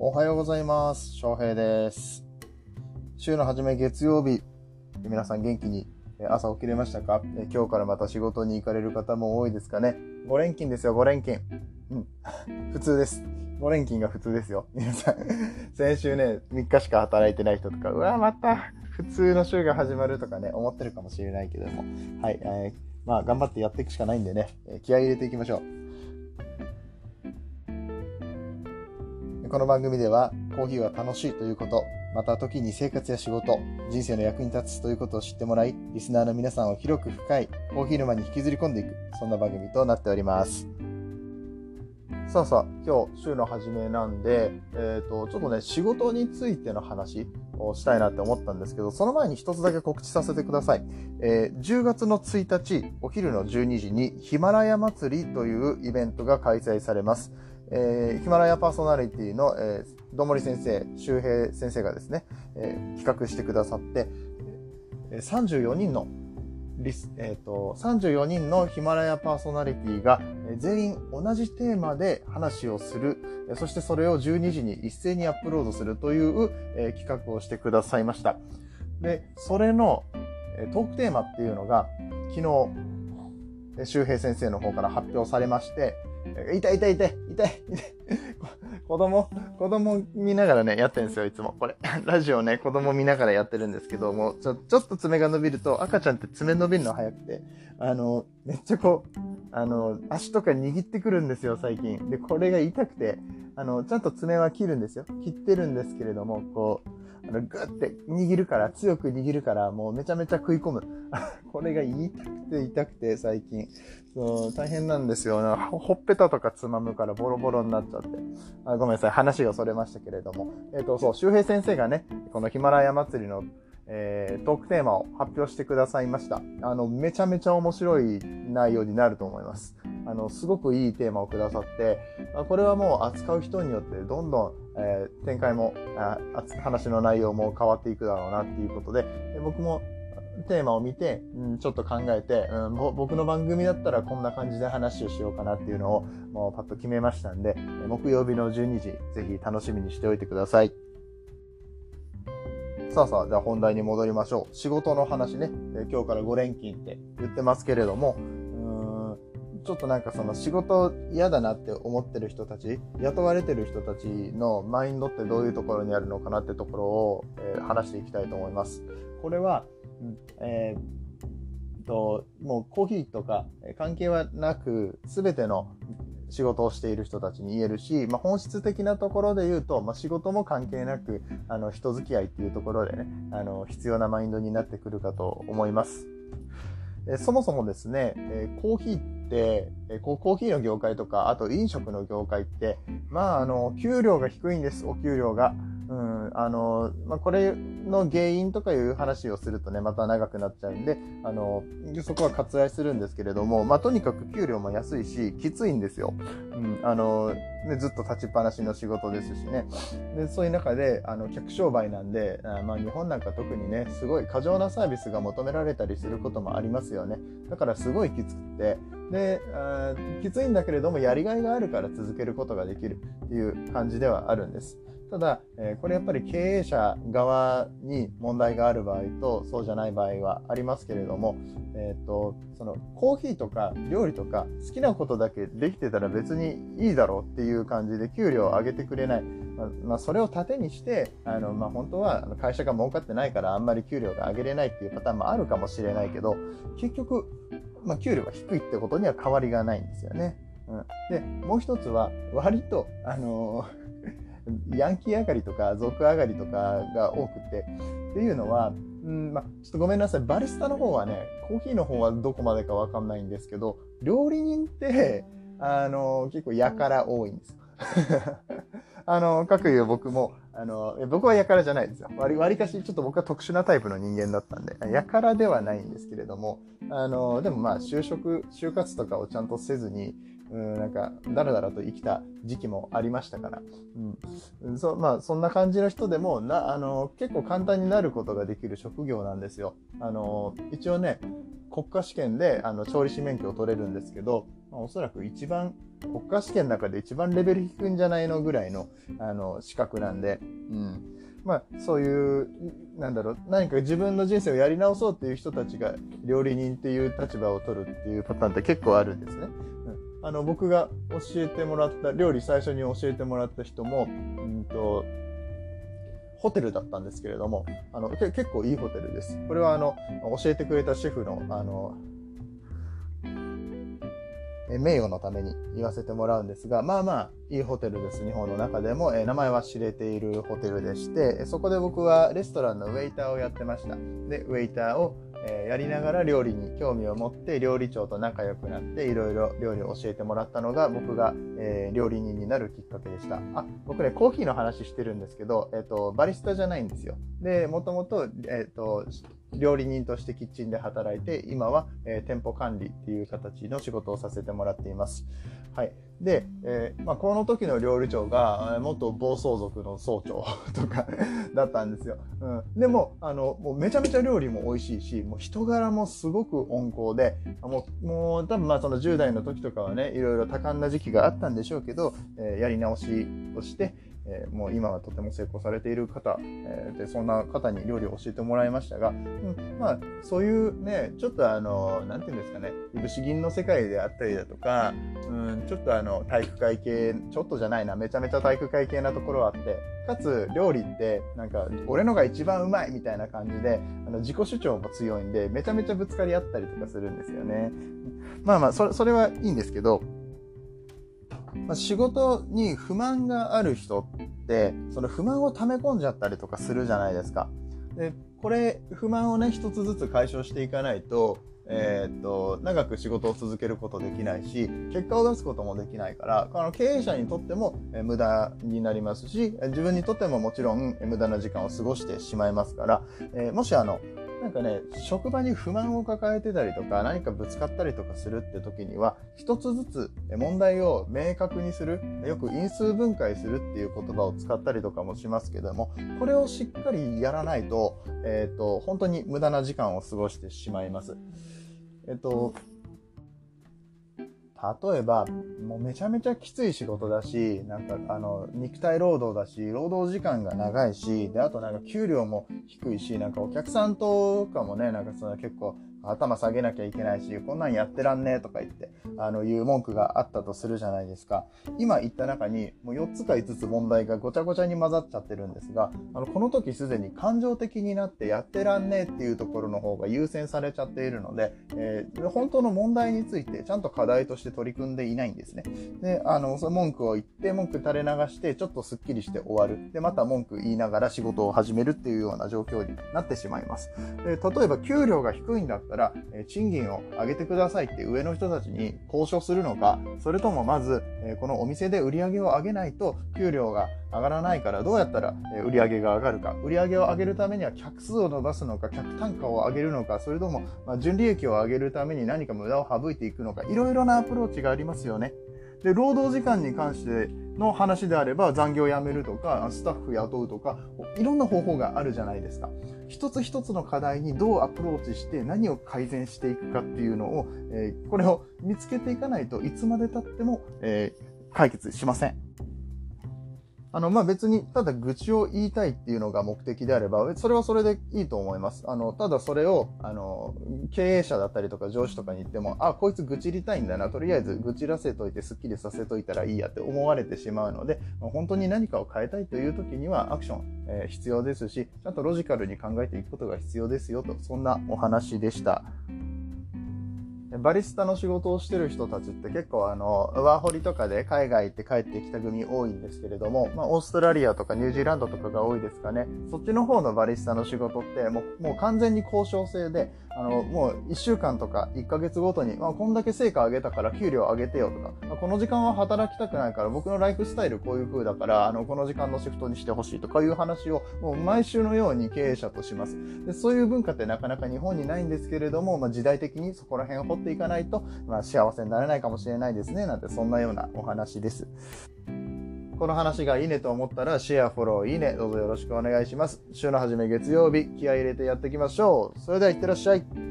おはようございます。翔平です。週の初め月曜日、皆さん元気に朝起きれましたか？今日からまた仕事に行かれる方も多いですかね ?5 連勤ですよ、5連勤。うん。普通です。5連勤が普通ですよ。皆さん、先週ね、3日しか働いてない人とか、うわ、また普通の週が始まるとかね、思ってるかもしれないけども。はい、えーまあ、頑張ってやっていくしかないんでね、気合入れていきましょう。この番組ではコーヒーは楽しいということ、また時に生活や仕事、人生の役に立つということを知ってもらい、リスナーの皆さんを広く深いコーヒー沼に引きずり込んでいく、そんな番組となっております。さあさあ、今日週の初めなんで、えっ、と、ちょっとね、仕事についての話をしたいなって思ったんですけど、その前に一つだけ告知させてください。えー10月の1日、お昼の12時にヒマラヤ祭りというイベントが開催されます。えーヒマラヤパーソナリティの、えーどもり先生、周平先生がですね、えー企画してくださって、34人のリス、えーと、34人のヒマラヤパーソナリティが、えー全員同じテーマで話をする、えーそしてそれを12時に一斉にアップロードするという、えー企画をしてくださいました。で、それの、えートークテーマっていうのが、昨日、えー周平先生の方から発表されまして、痛い痛い痛い痛い痛い 子供、子供見ながらね、やってるんですよ、いつも。これ、ラジオね、子供見ながらやってるんですけども、ちょ、ちょっと爪が伸びると、赤ちゃんって爪伸びるの早くて、あの、めっちゃこう、あの、足とか握ってくるんですよ、最近。で、これが痛くて、あの、ちゃんと爪は切るんですよ。切ってるんですけれども、こう、あの、グって握るから、強く握るから、もうめちゃめちゃ食い込む。これが痛くて痛くて、最近。そう、大変なんですよ。ほっぺたとかつまむからボロボロになっちゃって。あごめんなさい、話がそれましたけれども。えっ、と、そう、周平先生がね、このヒマラヤ祭りの、えートークテーマを発表してくださいました。あの、めちゃめちゃ面白い内容になると思います。あの、すごくいいテーマをくださって、これはもう扱う人によってどんどん、えー展開もあ、話の内容も変わっていくだろうなっていうことで、で僕もテーマを見て、うん、ちょっと考えて、うん、僕の番組だったらこんな感じで話をしようかなっていうのをもうパッと決めましたんで、木曜日の12時、ぜひ楽しみにしておいてください。さあさあ、じゃあ本題に戻りましょう。仕事の話ね、今日から5連勤って言ってますけれども、ちょっとなんかその仕事嫌だなって思ってる人たち、雇われてる人たちのマインドってどういうところにあるのかなってところを、えー話していきたいと思います。これは、えーと、もうコーヒーとか関係はなく、すべての仕事をしている人たちに言えるし、まあ、本質的なところで言うと、まあ、仕事も関係なく、あの、人付き合いっていうところでね、あの、必要なマインドになってくるかと思います。えそもそもですね、えコーヒーって、えコーヒーの業界とか、あと飲食の業界って、まあ、あの、給料が低いんです、お給料が。うん、あの、まあ、これの原因とかいう話をするとね、また長くなっちゃうんで、あの、そこは割愛するんですけれども、まあ、とにかく給料も安いし、きついんですよ。うん、あの、ね、ずっと立ちっぱなしの仕事ですしね。で、そういう中で、あの、客商売なんで、あまあ、日本なんか特にね、すごい過剰なサービスが求められたりすることもありますよね。だからすごいきつくて、で、きついんだけれども、やりがいがあるから続けることができるっていう感じではあるんです。ただ、えーこれやっぱり経営者側に問題がある場合とそうじゃない場合はありますけれども、えー、とそのコーヒーとか料理とか好きなことだけできてたら別にいいだろうっていう感じで給料を上げてくれない、まあまあ、それを盾にしてあの、まあ、本当は会社が儲かってないからあんまり給料が上げれないっていうパターンもあるかもしれないけど結局、まあ、給料が低いってことには変わりがないんですよね。うん、でもう一つは割とあの ヤンキー上がりとか族上がりとかが多くてっていうのは、うんまあ、ちょっとごめんなさいバリスタの方はねコーヒーの方はどこまでかわかんないんですけど料理人ってあの結構やから多いんですよ。あの、各いう僕も、あの、僕はやからじゃないですよ。割り割りかし、ちょっと僕は特殊なタイプの人間だったんで、やからではないんですけれども、あの、でもまあ、就職、就活とかをちゃんとせずに、うん、なんか、だらだらと生きた時期もありましたから、うん。そまあ、そんな感じの人でも、な、あの、結構簡単になることができる職業なんですよ。あの、一応ね、国家試験で、あの、調理師免許を取れるんですけど、まあ、おそらく一番、国家試験の中で一番レベル低いんじゃないのぐらいの、あの、資格なんで、うん。まあ、そういう、なんだろう、何か自分の人生をやり直そうっていう人たちが料理人っていう立場を取るっていうパターンって結構あるんですね。うん、あの、僕が教えてもらった、料理最初に教えてもらった人も、うんと、ホテルだったんですけれども、あの、結構いいホテルです。これはあの、教えてくれたシェフの、あの、名誉のために言わせてもらうんですが、まあまあ、いいホテルです。日本の中でも、え名前は知れているホテルでして、そこで僕はレストランのウェイターをやってました。で、ウェイターを、えやりながら料理に興味を持って料理長と仲良くなっていろいろ料理を教えてもらったのが僕が、え、料理人になるきっかけでした。あ、僕ね、コーヒーの話してるんですけど、えっ、と、バリスタじゃないんですよ。で、もともと、えっ、と、料理人としてキッチンで働いて、今は、えー、店舗管理っていう形の仕事をさせてもらっています。はい。で、えー、まあ、この時の料理長が、元暴走族の総長 とか だったんですよ。うん。でも、あの、もうめちゃめちゃ料理も美味しいし、もう人柄もすごく温厚で、もう、もう多分まあその10代の時とかはね、いろいろ多感な時期があったんでしょうけど、えー、やり直しをして、えー、もう今はとても成功されている方、えー、でそんな方に料理を教えてもらいましたが、うん、まあそういうねちょっとあの何て言うんですかねいぶし銀の世界であったりだとか、うん、ちょっとあの体育会系ちょっとじゃないなめちゃめちゃ体育会系なところあってかつ料理ってなんか俺のが一番うまいみたいな感じであの自己主張も強いんでめちゃめちゃぶつかり合ったりとかするんですよね。まあまあそそれはいいんですけどまあ、仕事に不満がある人って、その不満を溜め込んじゃったりとかするじゃないですか。で、これ、不満をね、一つずつ解消していかないと、えー、っと、長く仕事を続けることできないし、結果を出すこともできないから、あの経営者にとっても、無駄になりますし、自分にとってももちろん、無駄な時間を過ごしてしまいますから、えー、もしあの、なんかね、職場に不満を抱えてたりとか、何かぶつかったりとかするって時には、一つずつ問題を明確にする、よく因数分解するっていう言葉を使ったりとかもしますけども、これをしっかりやらないと、えっ、ー、と、本当に無駄な時間を過ごしてしまいます。えっ、と、例えば、もうめちゃめちゃきつい仕事だし、なんかあの、肉体労働だし、労働時間が長いし、で、あとなんか給料も低いし、なんかお客さんとかもね、なんかその結構頭下げなきゃいけないし、こんなんやってらんねえとか言って、あの、いう文句があったとするじゃないですか。今言った中に、もう4つか5つ問題がごちゃごちゃに混ざっちゃってるんですが、あの、この時すでに感情的になってやってらんねえっていうところの方が優先されちゃっているので、えー、本当の問題についてちゃんと課題として取り組んでいないんですね。で、あの、その文句を言って、文句垂れ流して、ちょっとスッキリして終わる。で、また文句言いながら仕事を始めるっていうような状況になってしまいます。で例えば、給料が低いんだったら、ら、え賃金を上げてくださいって上の人たちに交渉するのか、それともまず、えこのお店で売り上げを上げないと給料が上がらないからどうやったら売り上げが上がるか、売り上げを上げるためには客数を伸ばすのか、客単価を上げるのか、それともま純利益を上げるために何か無駄を省いていくのか、いろいろなアプローチがありますよね。で、労働時間に関しての話であれば残業をやめるとか、スタッフ雇うとか、いろんな方法があるじゃないですか。一つ一つの課題にどうアプローチして何を改善していくかっていうのを、えー、これを見つけていかないといつまで経っても、えー、解決しません。あの、まあ、別に、ただ愚痴を言いたいっていうのが目的であれば、それはそれでいいと思います。あの、ただそれを、あの、経営者だったりとか上司とかに言っても、あ、こいつ愚痴りたいんだな、とりあえず愚痴らせといてスッキリさせといたらいいやって思われてしまうので、本当に何かを変えたいという時にはアクション、えー、必要ですし、ちゃんとロジカルに考えていくことが必要ですよと、そんなお話でした。バリスタの仕事をしてる人たちって結構あの、ワーホリとかで海外行って帰ってきた組多いんですけれども、まあ、オーストラリアとかニュージーランドとかが多いですかね。そっちの方のバリスタの仕事ってもう、もう完全に交渉制で、あの、もう1週間とか1ヶ月ごとに、まあ、こんだけ成果上げたから給料上げてよとか、まあ、この時間は働きたくないから僕のライフスタイルこういう風だから、あの、この時間のシフトにしてほしいとかいう話をもう毎週のように経営者とします。でそういう文化ってなかなか日本にないんですけれども、まあ、時代的にそこら辺を掘っていかないと、まあ、幸せになれないかもしれないですね、なんてそんなようなお話です。この話がいいねと思ったら、シェア、フォロー、いいね、どうぞよろしくお願いします。週の初め月曜日、気合入れてやっていきましょう。それでは、いってらっしゃい。